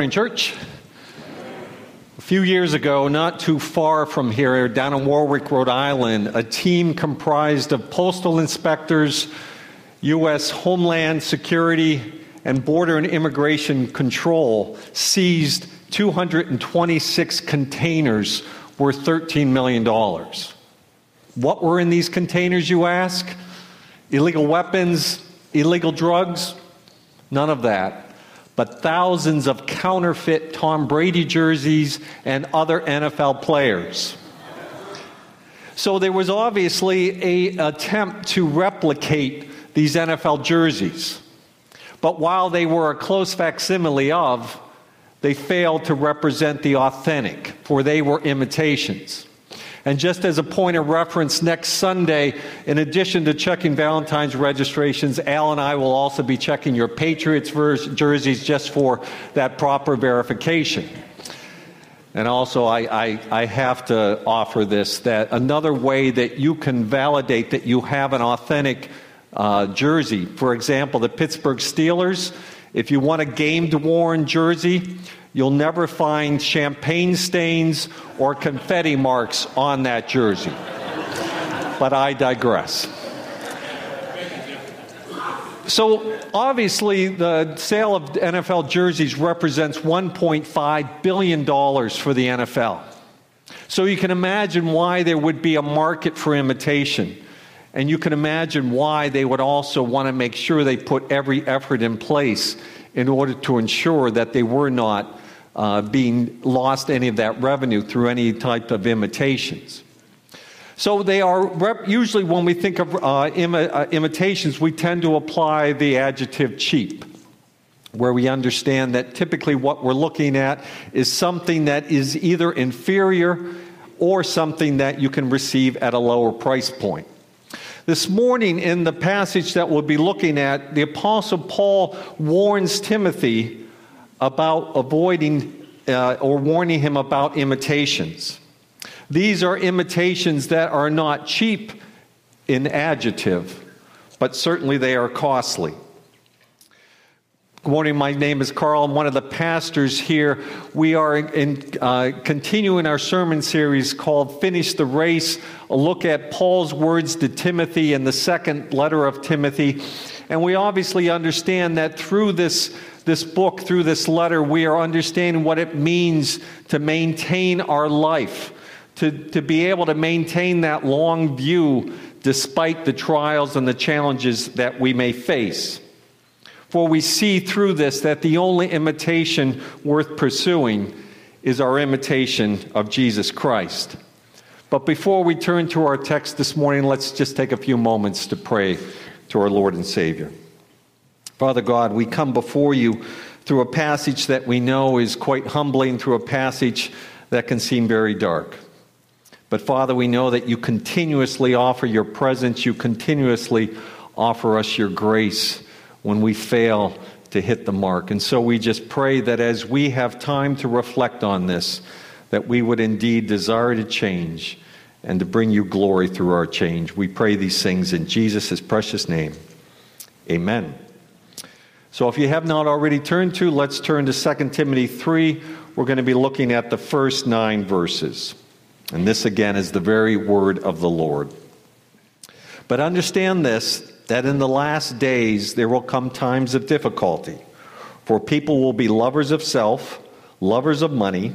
Morning, church. A few years ago, not too far from here, down in Warwick, Rhode Island, a team comprised of postal inspectors, U.S. Homeland Security, and Border and Immigration Control seized 226 containers worth $13 million. What were in these containers, you ask? Illegal weapons, illegal drugs? None of that but thousands of counterfeit Tom Brady jerseys and other NFL players. So there was obviously a attempt to replicate these NFL jerseys. But while they were a close facsimile of, they failed to represent the authentic, for they were imitations. And just as a point of reference, next Sunday, in addition to checking Valentine's registrations, Al and I will also be checking your Patriots jerseys just for that proper verification. And also, I, I, I, have to offer this that another way that you can validate that you have an authentic uh, jersey, for example, the Pittsburgh Steelers, if you want a game worn jersey, you'll never find champagne stains or confetti marks on that jersey. But I digress. So, obviously, the sale of NFL jerseys represents $1.5 billion for the NFL. So, you can imagine why there would be a market for imitation. And you can imagine why they would also want to make sure they put every effort in place in order to ensure that they were not uh, being lost any of that revenue through any type of imitations. So they are rep- usually when we think of uh, imi- uh, imitations, we tend to apply the adjective cheap, where we understand that typically what we're looking at is something that is either inferior or something that you can receive at a lower price point. This morning, in the passage that we'll be looking at, the Apostle Paul warns Timothy about avoiding uh, or warning him about imitations. These are imitations that are not cheap in adjective, but certainly they are costly. Good morning. My name is Carl. I'm one of the pastors here. We are in, uh, continuing our sermon series called Finish the Race, look at Paul's words to Timothy in the second letter of Timothy. And we obviously understand that through this this book, through this letter, we are understanding what it means to maintain our life, to, to be able to maintain that long view despite the trials and the challenges that we may face. For we see through this that the only imitation worth pursuing is our imitation of Jesus Christ. But before we turn to our text this morning, let's just take a few moments to pray to our Lord and Savior. Father God, we come before you through a passage that we know is quite humbling, through a passage that can seem very dark. But Father, we know that you continuously offer your presence, you continuously offer us your grace when we fail to hit the mark. And so we just pray that as we have time to reflect on this, that we would indeed desire to change and to bring you glory through our change. We pray these things in Jesus' precious name. Amen. So if you have not already turned to, let's turn to 2 Timothy 3. We're going to be looking at the first nine verses. And this again is the very word of the Lord. But understand this that in the last days there will come times of difficulty. For people will be lovers of self, lovers of money,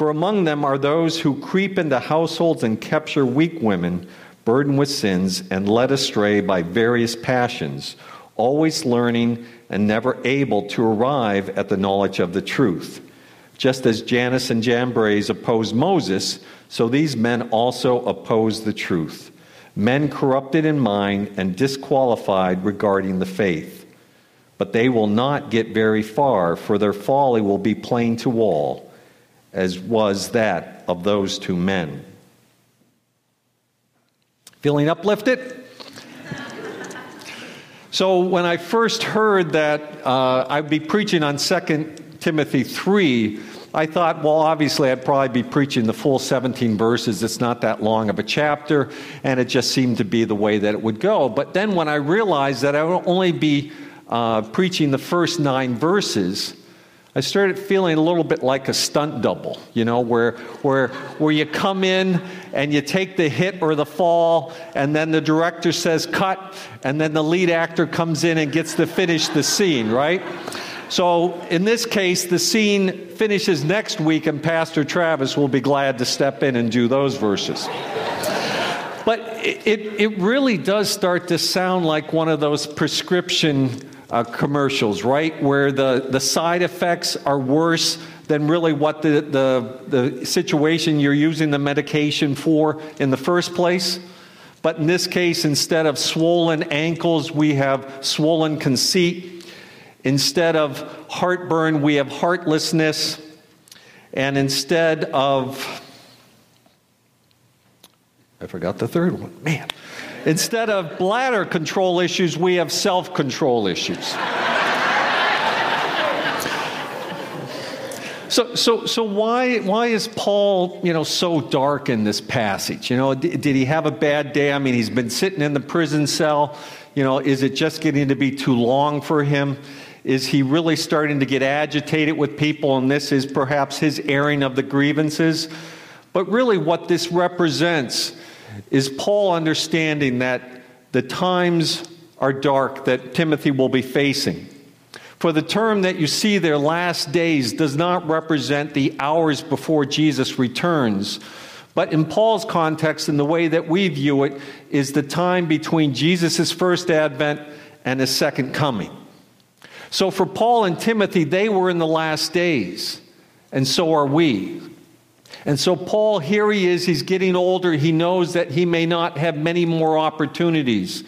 For among them are those who creep into households and capture weak women, burdened with sins, and led astray by various passions, always learning and never able to arrive at the knowledge of the truth. Just as Jannes and Jambres opposed Moses, so these men also oppose the truth. Men corrupted in mind and disqualified regarding the faith. But they will not get very far, for their folly will be plain to all, as was that of those two men. Feeling uplifted? so, when I first heard that uh, I'd be preaching on 2 Timothy 3, I thought, well, obviously, I'd probably be preaching the full 17 verses. It's not that long of a chapter, and it just seemed to be the way that it would go. But then when I realized that I would only be uh, preaching the first nine verses, I started feeling a little bit like a stunt double, you know, where, where, where you come in and you take the hit or the fall, and then the director says cut, and then the lead actor comes in and gets to finish the scene, right? So in this case, the scene finishes next week, and Pastor Travis will be glad to step in and do those verses. But it, it, it really does start to sound like one of those prescription uh, commercials, right? Where the, the side effects are worse than really what the, the, the situation you're using the medication for in the first place. But in this case, instead of swollen ankles, we have swollen conceit. Instead of heartburn, we have heartlessness. And instead of, I forgot the third one, man. Instead of bladder control issues, we have self control issues. So, so, so why, why is Paul, you know, so dark in this passage? You know, did, did he have a bad day? I mean, he's been sitting in the prison cell. You know, is it just getting to be too long for him? Is he really starting to get agitated with people, and this is perhaps his airing of the grievances? But really, what this represents is Paul understanding that the times are dark that Timothy will be facing. For the term that you see there, last days, does not represent the hours before Jesus returns. But in Paul's context, in the way that we view it, is the time between Jesus' first advent and his second coming. So for Paul and Timothy, they were in the last days, and so are we. And so, Paul, here he is, he's getting older. He knows that he may not have many more opportunities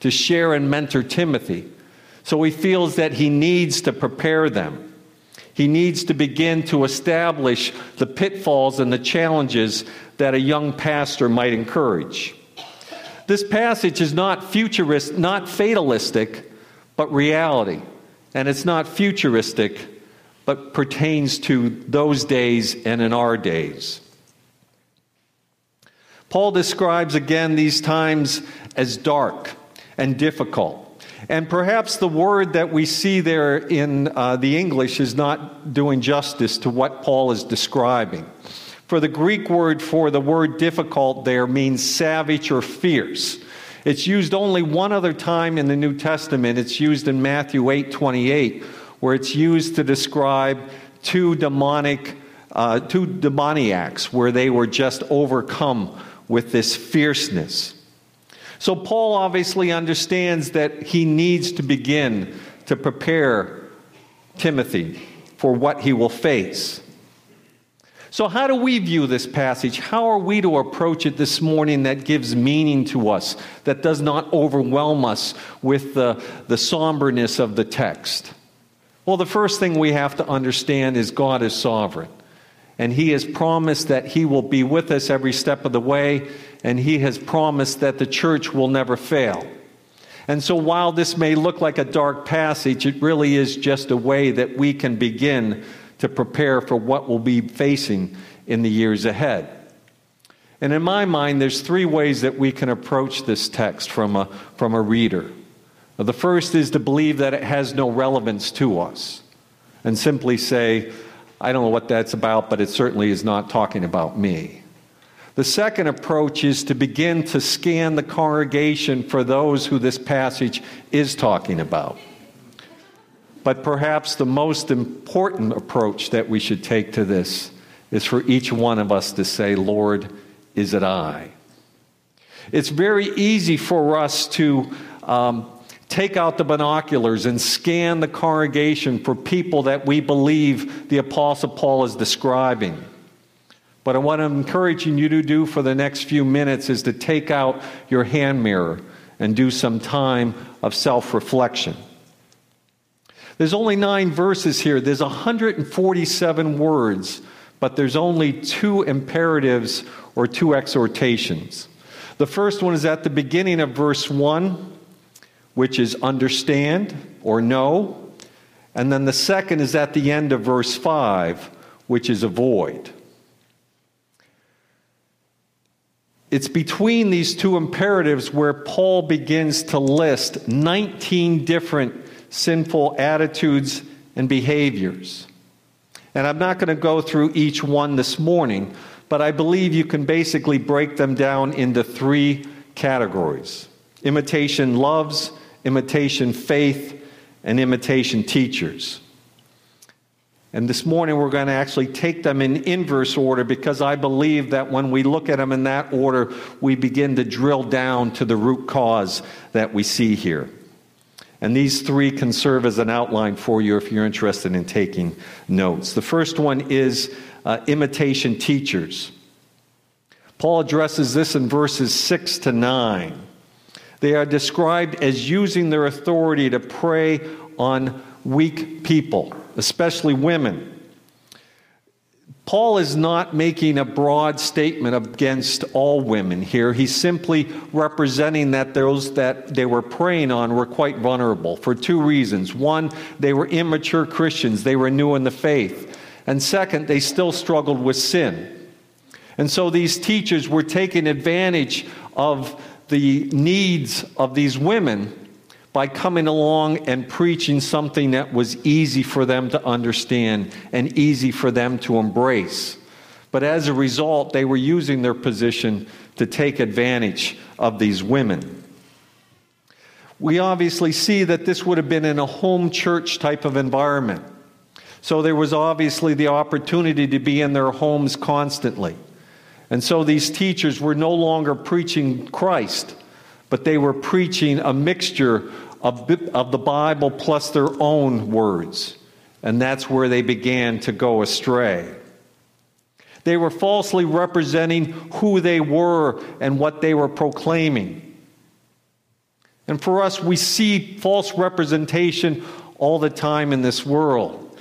to share and mentor Timothy. So, he feels that he needs to prepare them. He needs to begin to establish the pitfalls and the challenges that a young pastor might encourage. This passage is not futurist, not fatalistic, but reality. And it's not futuristic, but pertains to those days and in our days. Paul describes again these times as dark and difficult. And perhaps the word that we see there in uh, the English is not doing justice to what Paul is describing. For the Greek word for the word difficult there means savage or fierce. It's used only one other time in the New Testament. It's used in Matthew 8 28, where it's used to describe two demonic, uh, two demoniacs, where they were just overcome with this fierceness. So Paul obviously understands that he needs to begin to prepare Timothy for what he will face. So, how do we view this passage? How are we to approach it this morning that gives meaning to us, that does not overwhelm us with the, the somberness of the text? Well, the first thing we have to understand is God is sovereign. And He has promised that He will be with us every step of the way, and He has promised that the church will never fail. And so, while this may look like a dark passage, it really is just a way that we can begin to prepare for what we'll be facing in the years ahead. And in my mind, there's three ways that we can approach this text from a, from a reader. The first is to believe that it has no relevance to us and simply say, I don't know what that's about, but it certainly is not talking about me. The second approach is to begin to scan the congregation for those who this passage is talking about. But perhaps the most important approach that we should take to this is for each one of us to say, Lord, is it I? It's very easy for us to um, take out the binoculars and scan the congregation for people that we believe the Apostle Paul is describing. But what I'm encouraging you to do for the next few minutes is to take out your hand mirror and do some time of self reflection. There's only nine verses here. There's 147 words, but there's only two imperatives or two exhortations. The first one is at the beginning of verse 1, which is understand or know. And then the second is at the end of verse 5, which is avoid. It's between these two imperatives where Paul begins to list 19 different sinful attitudes and behaviors. And I'm not going to go through each one this morning, but I believe you can basically break them down into three categories imitation loves, imitation faith, and imitation teachers. And this morning we're going to actually take them in inverse order because I believe that when we look at them in that order, we begin to drill down to the root cause that we see here. And these three can serve as an outline for you if you're interested in taking notes. The first one is uh, imitation teachers. Paul addresses this in verses 6 to 9. They are described as using their authority to prey on weak people, especially women. Paul is not making a broad statement against all women here. He's simply representing that those that they were preying on were quite vulnerable for two reasons. One, they were immature Christians, they were new in the faith. And second, they still struggled with sin. And so these teachers were taking advantage of the needs of these women by coming along and preaching something that was easy for them to understand and easy for them to embrace. But as a result, they were using their position to take advantage of these women. We obviously see that this would have been in a home church type of environment. So there was obviously the opportunity to be in their homes constantly. And so these teachers were no longer preaching Christ, but they were preaching a mixture of, of the Bible plus their own words. And that's where they began to go astray. They were falsely representing who they were and what they were proclaiming. And for us, we see false representation all the time in this world.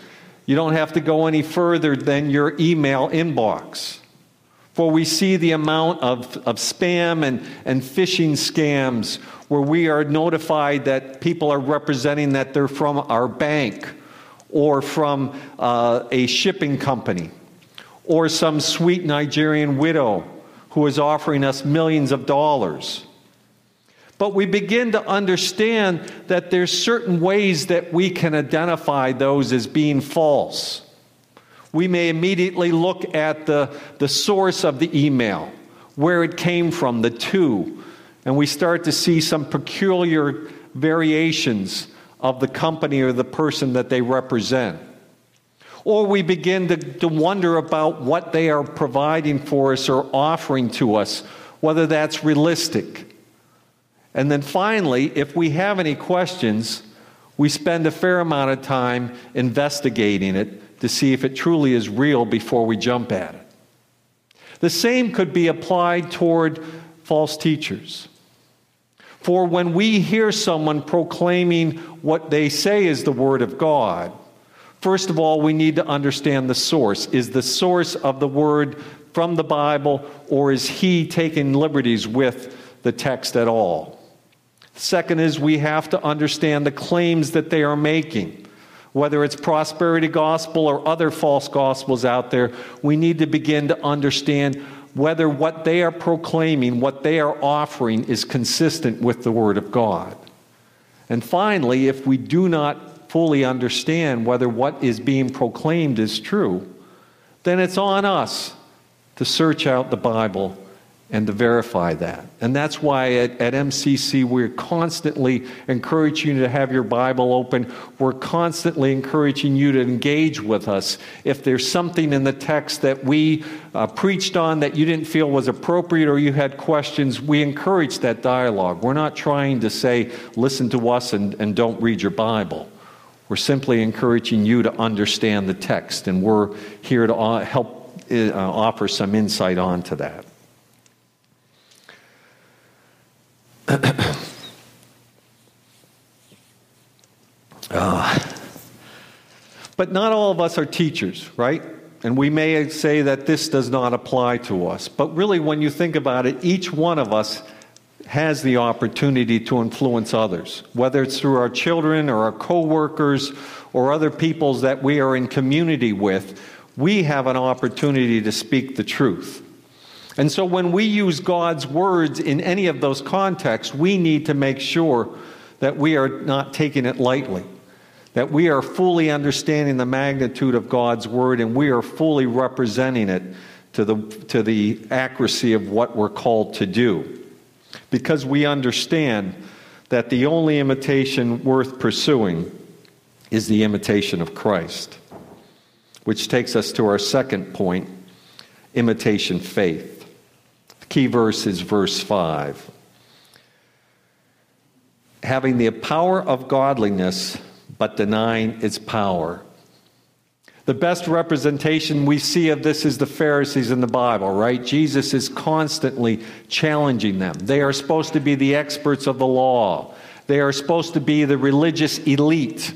You don't have to go any further than your email inbox. For we see the amount of, of spam and, and phishing scams where we are notified that people are representing that they're from our bank or from uh, a shipping company or some sweet Nigerian widow who is offering us millions of dollars. But we begin to understand that there's certain ways that we can identify those as being false we may immediately look at the, the source of the email, where it came from, the to, and we start to see some peculiar variations of the company or the person that they represent. Or we begin to, to wonder about what they are providing for us or offering to us, whether that's realistic. And then finally, if we have any questions, we spend a fair amount of time investigating it to see if it truly is real before we jump at it. The same could be applied toward false teachers. For when we hear someone proclaiming what they say is the Word of God, first of all, we need to understand the source. Is the source of the Word from the Bible, or is he taking liberties with the text at all? Second is we have to understand the claims that they are making whether it's prosperity gospel or other false gospels out there, we need to begin to understand whether what they are proclaiming, what they are offering, is consistent with the Word of God. And finally, if we do not fully understand whether what is being proclaimed is true, then it's on us to search out the Bible and to verify that. And that's why at, at, MCC we're constantly encouraging you to have your Bible open. We're constantly encouraging you to engage with us. If there's something in the text that we uh, preached on that you didn't feel was appropriate or you had questions, we encourage that dialogue. We're not trying to say, listen to us and, and don't read your Bible. We're simply encouraging you to understand the text, and we're here to uh, help uh, offer some insight onto that. Uh, but not all of us are teachers, right? And we may say that this does not apply to us. But really, when you think about it, each one of us has the opportunity to influence others, whether it's through our children or our coworkers or other peoples that we are in community with. We have an opportunity to speak the truth. And so when we use God's words in any of those contexts, we need to make sure that we are not taking it lightly that we are fully understanding the magnitude of God's word and we are fully representing it to the, to the accuracy of what we're called to do. Because we understand that the only imitation worth pursuing is the imitation of Christ. Which takes us to our second point imitation faith. Key verse is verse 5. Having the power of godliness but denying its power. The best representation we see of this is the Pharisees in the Bible, right? Jesus is constantly challenging them. They are supposed to be the experts of the law, they are supposed to be the religious elite.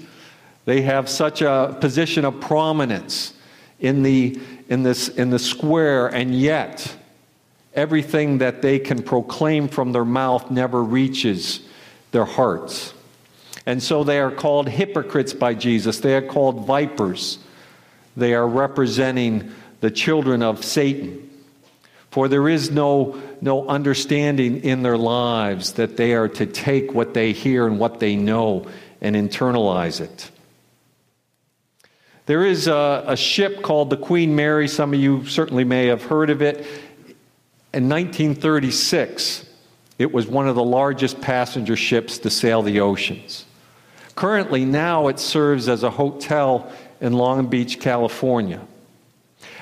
They have such a position of prominence in the, in, this, in the square, and yet everything that they can proclaim from their mouth never reaches their hearts. And so they are called hypocrites by Jesus. They are called vipers. They are representing the children of Satan. For there is no, no understanding in their lives that they are to take what they hear and what they know and internalize it. There is a, a ship called the Queen Mary. Some of you certainly may have heard of it. In 1936, it was one of the largest passenger ships to sail the oceans. Currently, now it serves as a hotel in Long Beach, California.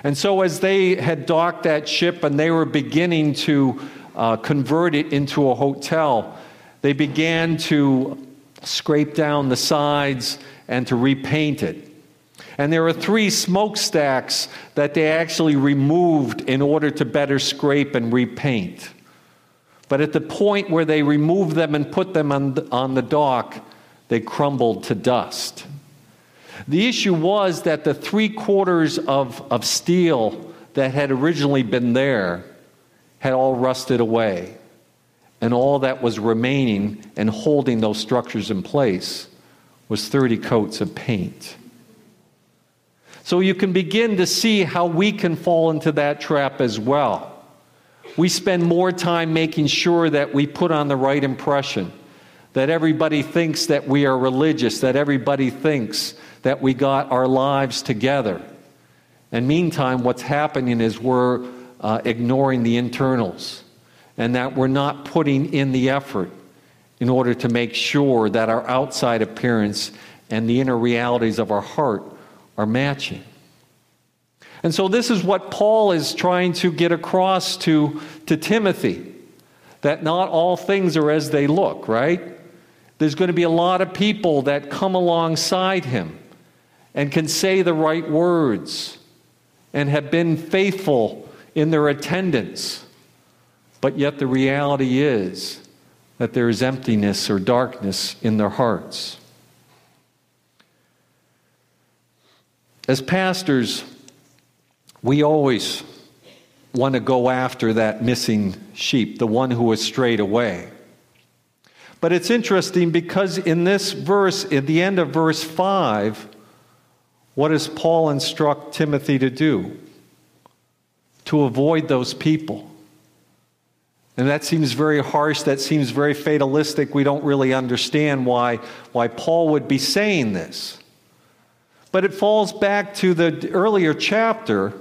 And so, as they had docked that ship and they were beginning to uh, convert it into a hotel, they began to scrape down the sides and to repaint it. And there are three smokestacks that they actually removed in order to better scrape and repaint. But at the point where they removed them and put them on the, on the dock, they crumbled to dust. The issue was that the three quarters of, of steel that had originally been there had all rusted away. And all that was remaining and holding those structures in place was 30 coats of paint. So you can begin to see how we can fall into that trap as well. We spend more time making sure that we put on the right impression that everybody thinks that we are religious, that everybody thinks that we got our lives together. And meantime, what's happening is we're uh, ignoring the internals and that we're not putting in the effort in order to make sure that our outside appearance and the inner realities of our heart are matching. And so, this is what Paul is trying to get across to, to Timothy that not all things are as they look, right? There's going to be a lot of people that come alongside him and can say the right words and have been faithful in their attendance. But yet the reality is that there is emptiness or darkness in their hearts. As pastors, we always want to go after that missing sheep, the one who has strayed away. But it's interesting because in this verse, at the end of verse 5, what does Paul instruct Timothy to do? To avoid those people. And that seems very harsh, that seems very fatalistic. We don't really understand why, why Paul would be saying this. But it falls back to the earlier chapter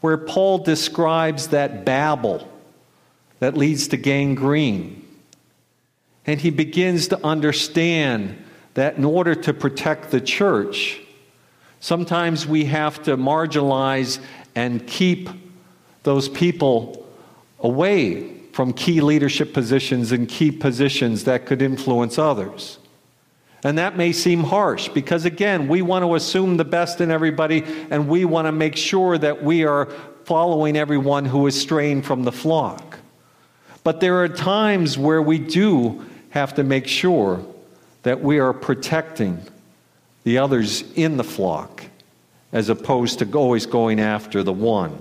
where Paul describes that babble that leads to gangrene. And he begins to understand that in order to protect the church, sometimes we have to marginalize and keep those people away from key leadership positions and key positions that could influence others. And that may seem harsh because, again, we want to assume the best in everybody and we want to make sure that we are following everyone who is straying from the flock. But there are times where we do have to make sure that we are protecting the others in the flock as opposed to always going after the one.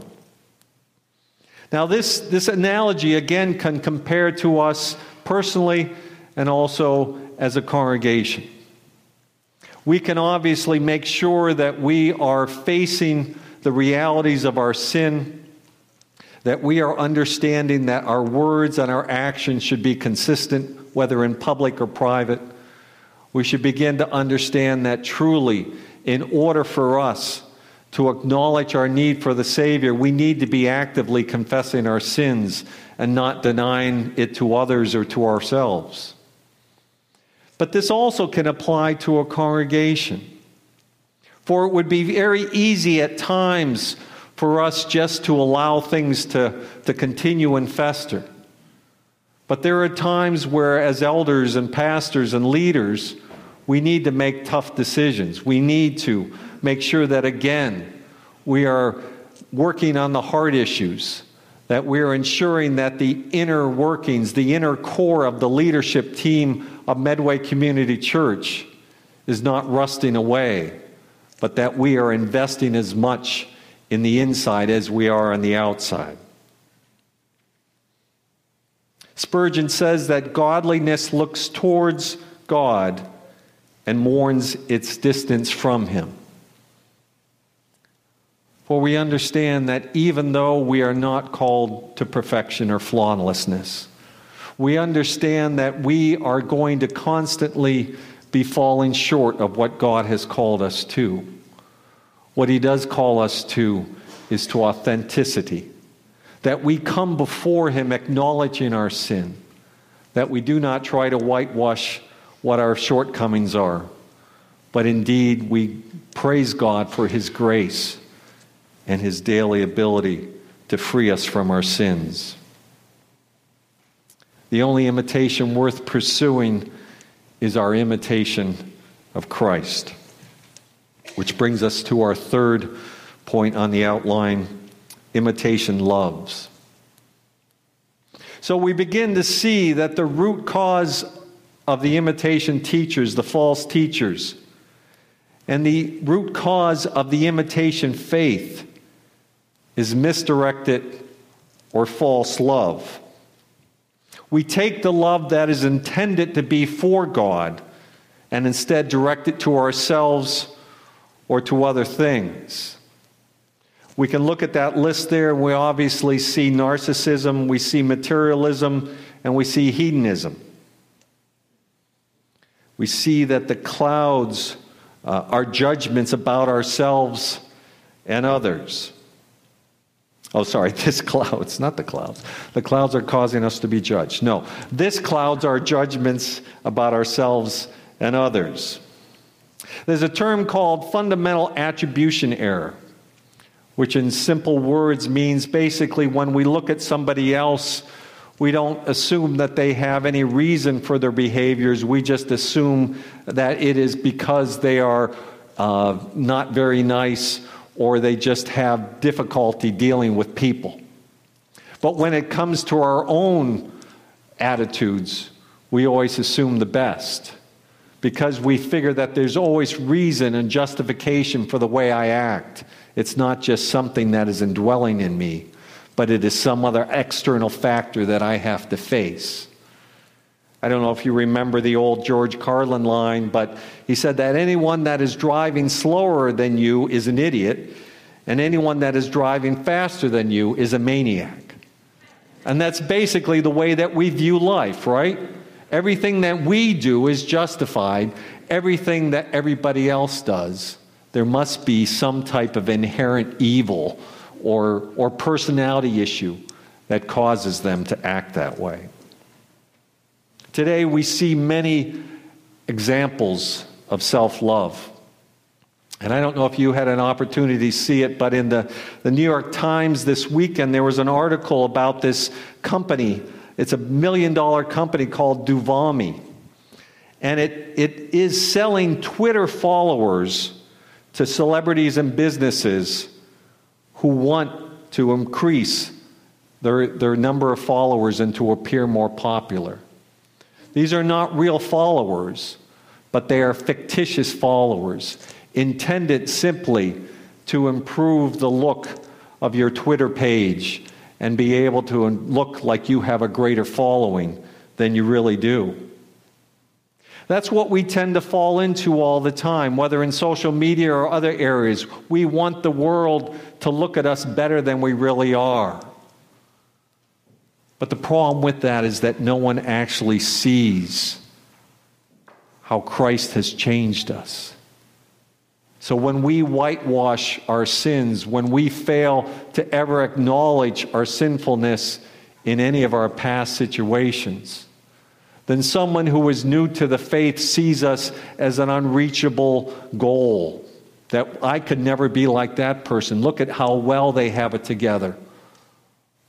Now, this, this analogy again can compare to us personally and also as a congregation. We can obviously make sure that we are facing the realities of our sin, that we are understanding that our words and our actions should be consistent, whether in public or private. We should begin to understand that truly, in order for us to acknowledge our need for the Savior, we need to be actively confessing our sins and not denying it to others or to ourselves. But this also can apply to a congregation. For it would be very easy at times for us just to allow things to, to continue and fester. But there are times where, as elders and pastors and leaders, we need to make tough decisions. We need to make sure that, again, we are working on the hard issues, that we are ensuring that the inner workings, the inner core of the leadership team of Medway Community Church is not rusting away, but that we are investing as much in the inside as we are on the outside. Spurgeon says that godliness looks towards God and mourns its distance from Him. For we understand that even though we are not called to perfection or flawlessness, we understand that we are going to constantly be falling short of what God has called us to. What He does call us to is to authenticity, that we come before Him acknowledging our sin, that we do not try to whitewash what our shortcomings are, but indeed we praise God for His grace and His daily ability to free us from our sins. The only imitation worth pursuing is our imitation of Christ. Which brings us to our third point on the outline imitation loves. So we begin to see that the root cause of the imitation teachers, the false teachers, and the root cause of the imitation faith is misdirected or false love. We take the love that is intended to be for God and instead direct it to ourselves or to other things. We can look at that list there and we obviously see narcissism, we see materialism, and we see hedonism. We see that the clouds uh, are judgments about ourselves and others. Oh, sorry, this clouds, not the clouds. The clouds are causing us to be judged. No, this clouds our judgments about ourselves and others. There's a term called fundamental attribution error, which in simple words means basically when we look at somebody else, we don't assume that they have any reason for their behaviors. We just assume that it is because they are uh, not very nice or they just have difficulty dealing with people. But when it comes to our own attitudes, we always assume the best because we figure that there's always reason and justification for the way I act. It's not just something that is indwelling in me, but it is some other external factor that I have to face. I don't know if you remember the old George Carlin line, but he said that anyone that is driving slower than you is an idiot, and anyone that is driving faster than you is a maniac. And that's basically the way that we view life, right? Everything that we do is justified, everything that everybody else does. There must be some type of inherent evil or, or personality issue that causes them to act that way. Today, we see many examples of self love. And I don't know if you had an opportunity to see it, but in the, the New York Times this weekend, there was an article about this company. It's a million dollar company called Devumi. And it, it is selling Twitter followers to celebrities and businesses who want to increase their, their number of followers and to appear more popular. These are not real followers, but they are fictitious followers, intended simply to improve the look of your Twitter page and be able to look like you have a greater following than you really do. That's what we tend to fall into all the time, whether in social media or other areas. We want the world to look at us better than we really are. But the problem with that is that no one actually sees how Christ has changed us. So when we whitewash our sins, when we fail to ever acknowledge our sinfulness in any of our past situations, then someone who is new to the faith sees us as an unreachable goal. That I could never be like that person. Look at how well they have it together.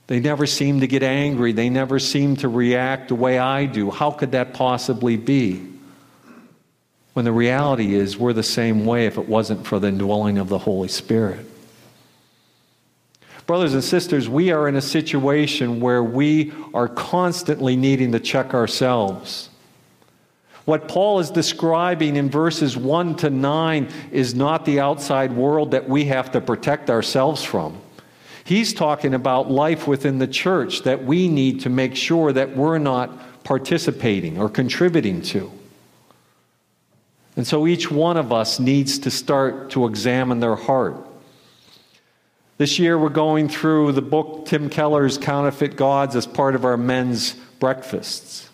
They never seem to get angry. They never seem to react the way I do. How could that possibly be? When the reality is, we're the same way if it wasn't for the indwelling of the Holy Spirit. Brothers and sisters, we are in a situation where we are constantly needing to check ourselves. What Paul is describing in verses 1 to 9 is not the outside world that we have to protect ourselves from. He's talking about life within the church that we need to make sure that we're not participating or contributing to. And so each one of us needs to start to examine their heart. This year, we're going through the book Tim Keller's Counterfeit Gods as part of our men's breakfasts.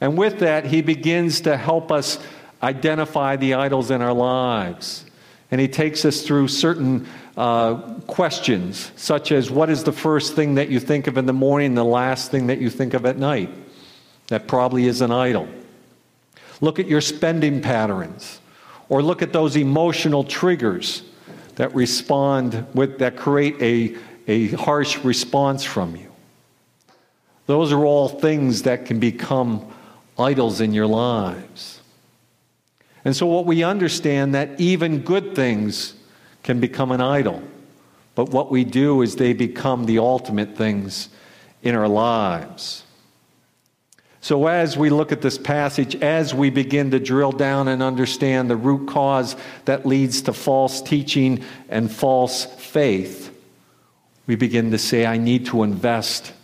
And with that, he begins to help us identify the idols in our lives. And he takes us through certain uh, questions, such as what is the first thing that you think of in the morning, the last thing that you think of at night? That probably is an idol. Look at your spending patterns, or look at those emotional triggers that respond with, that create a, a harsh response from you. Those are all things that can become idols in your lives. And so, what we understand that even good things can become an idol. But what we do is they become the ultimate things in our lives. So, as we look at this passage, as we begin to drill down and understand the root cause that leads to false teaching and false faith, we begin to say, I need to invest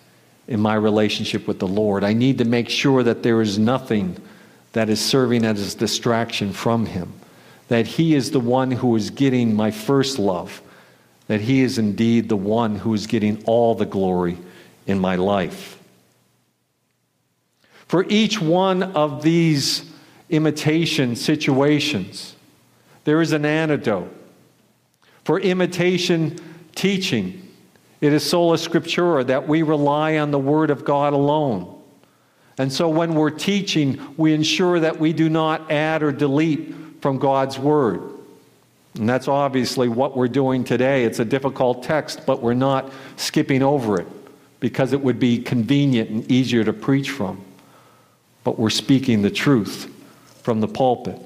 in my relationship with the Lord. I need to make sure that there is nothing that is serving as a distraction from Him that He is the one who is getting my first love, that He is indeed the one who is getting all the glory in my life. For each one of these imitation situations, there is an antidote. For imitation teaching, it is sola scriptura that we rely on the Word of God alone. And so when we're teaching, we ensure that we do not add or delete from God's Word. And that's obviously what we're doing today. It's a difficult text, but we're not skipping over it because it would be convenient and easier to preach from. But we're speaking the truth from the pulpit.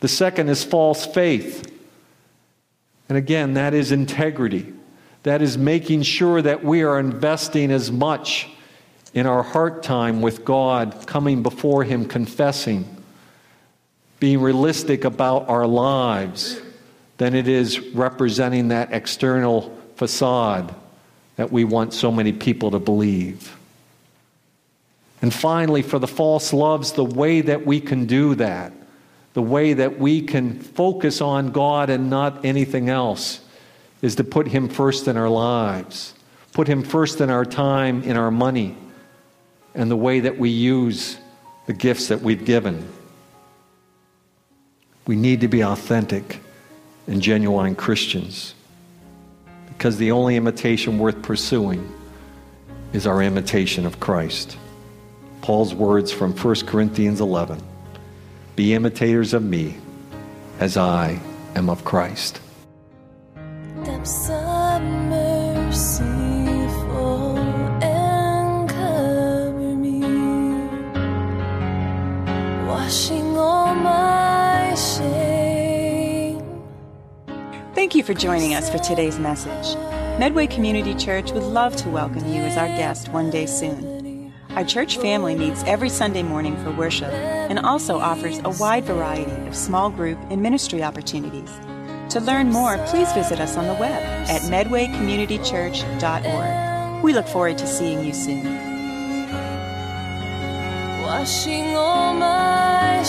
The second is false faith. And again, that is integrity. That is making sure that we are investing as much in our heart time with God, coming before Him, confessing being realistic about our lives than it is representing that external facade that we want so many people to believe. And finally, for the false loves, the way that we can do that, the way that we can focus on God and not anything else, is to put Him first in our lives, put Him first in our time, in our money, and the way that we use the gifts that we've given. We need to be authentic and genuine Christians because the only imitation worth pursuing is our imitation of Christ. Paul's words from 1 Corinthians 11 Be imitators of me as I am of Christ. For joining us for today's message. Medway Community Church would love to welcome you as our guest one day soon. Our church family meets every Sunday morning for worship and also offers a wide variety of small group and ministry opportunities. To learn more, please visit us on the web at medwaycommunitychurch.org. We look forward to seeing you soon. washing all my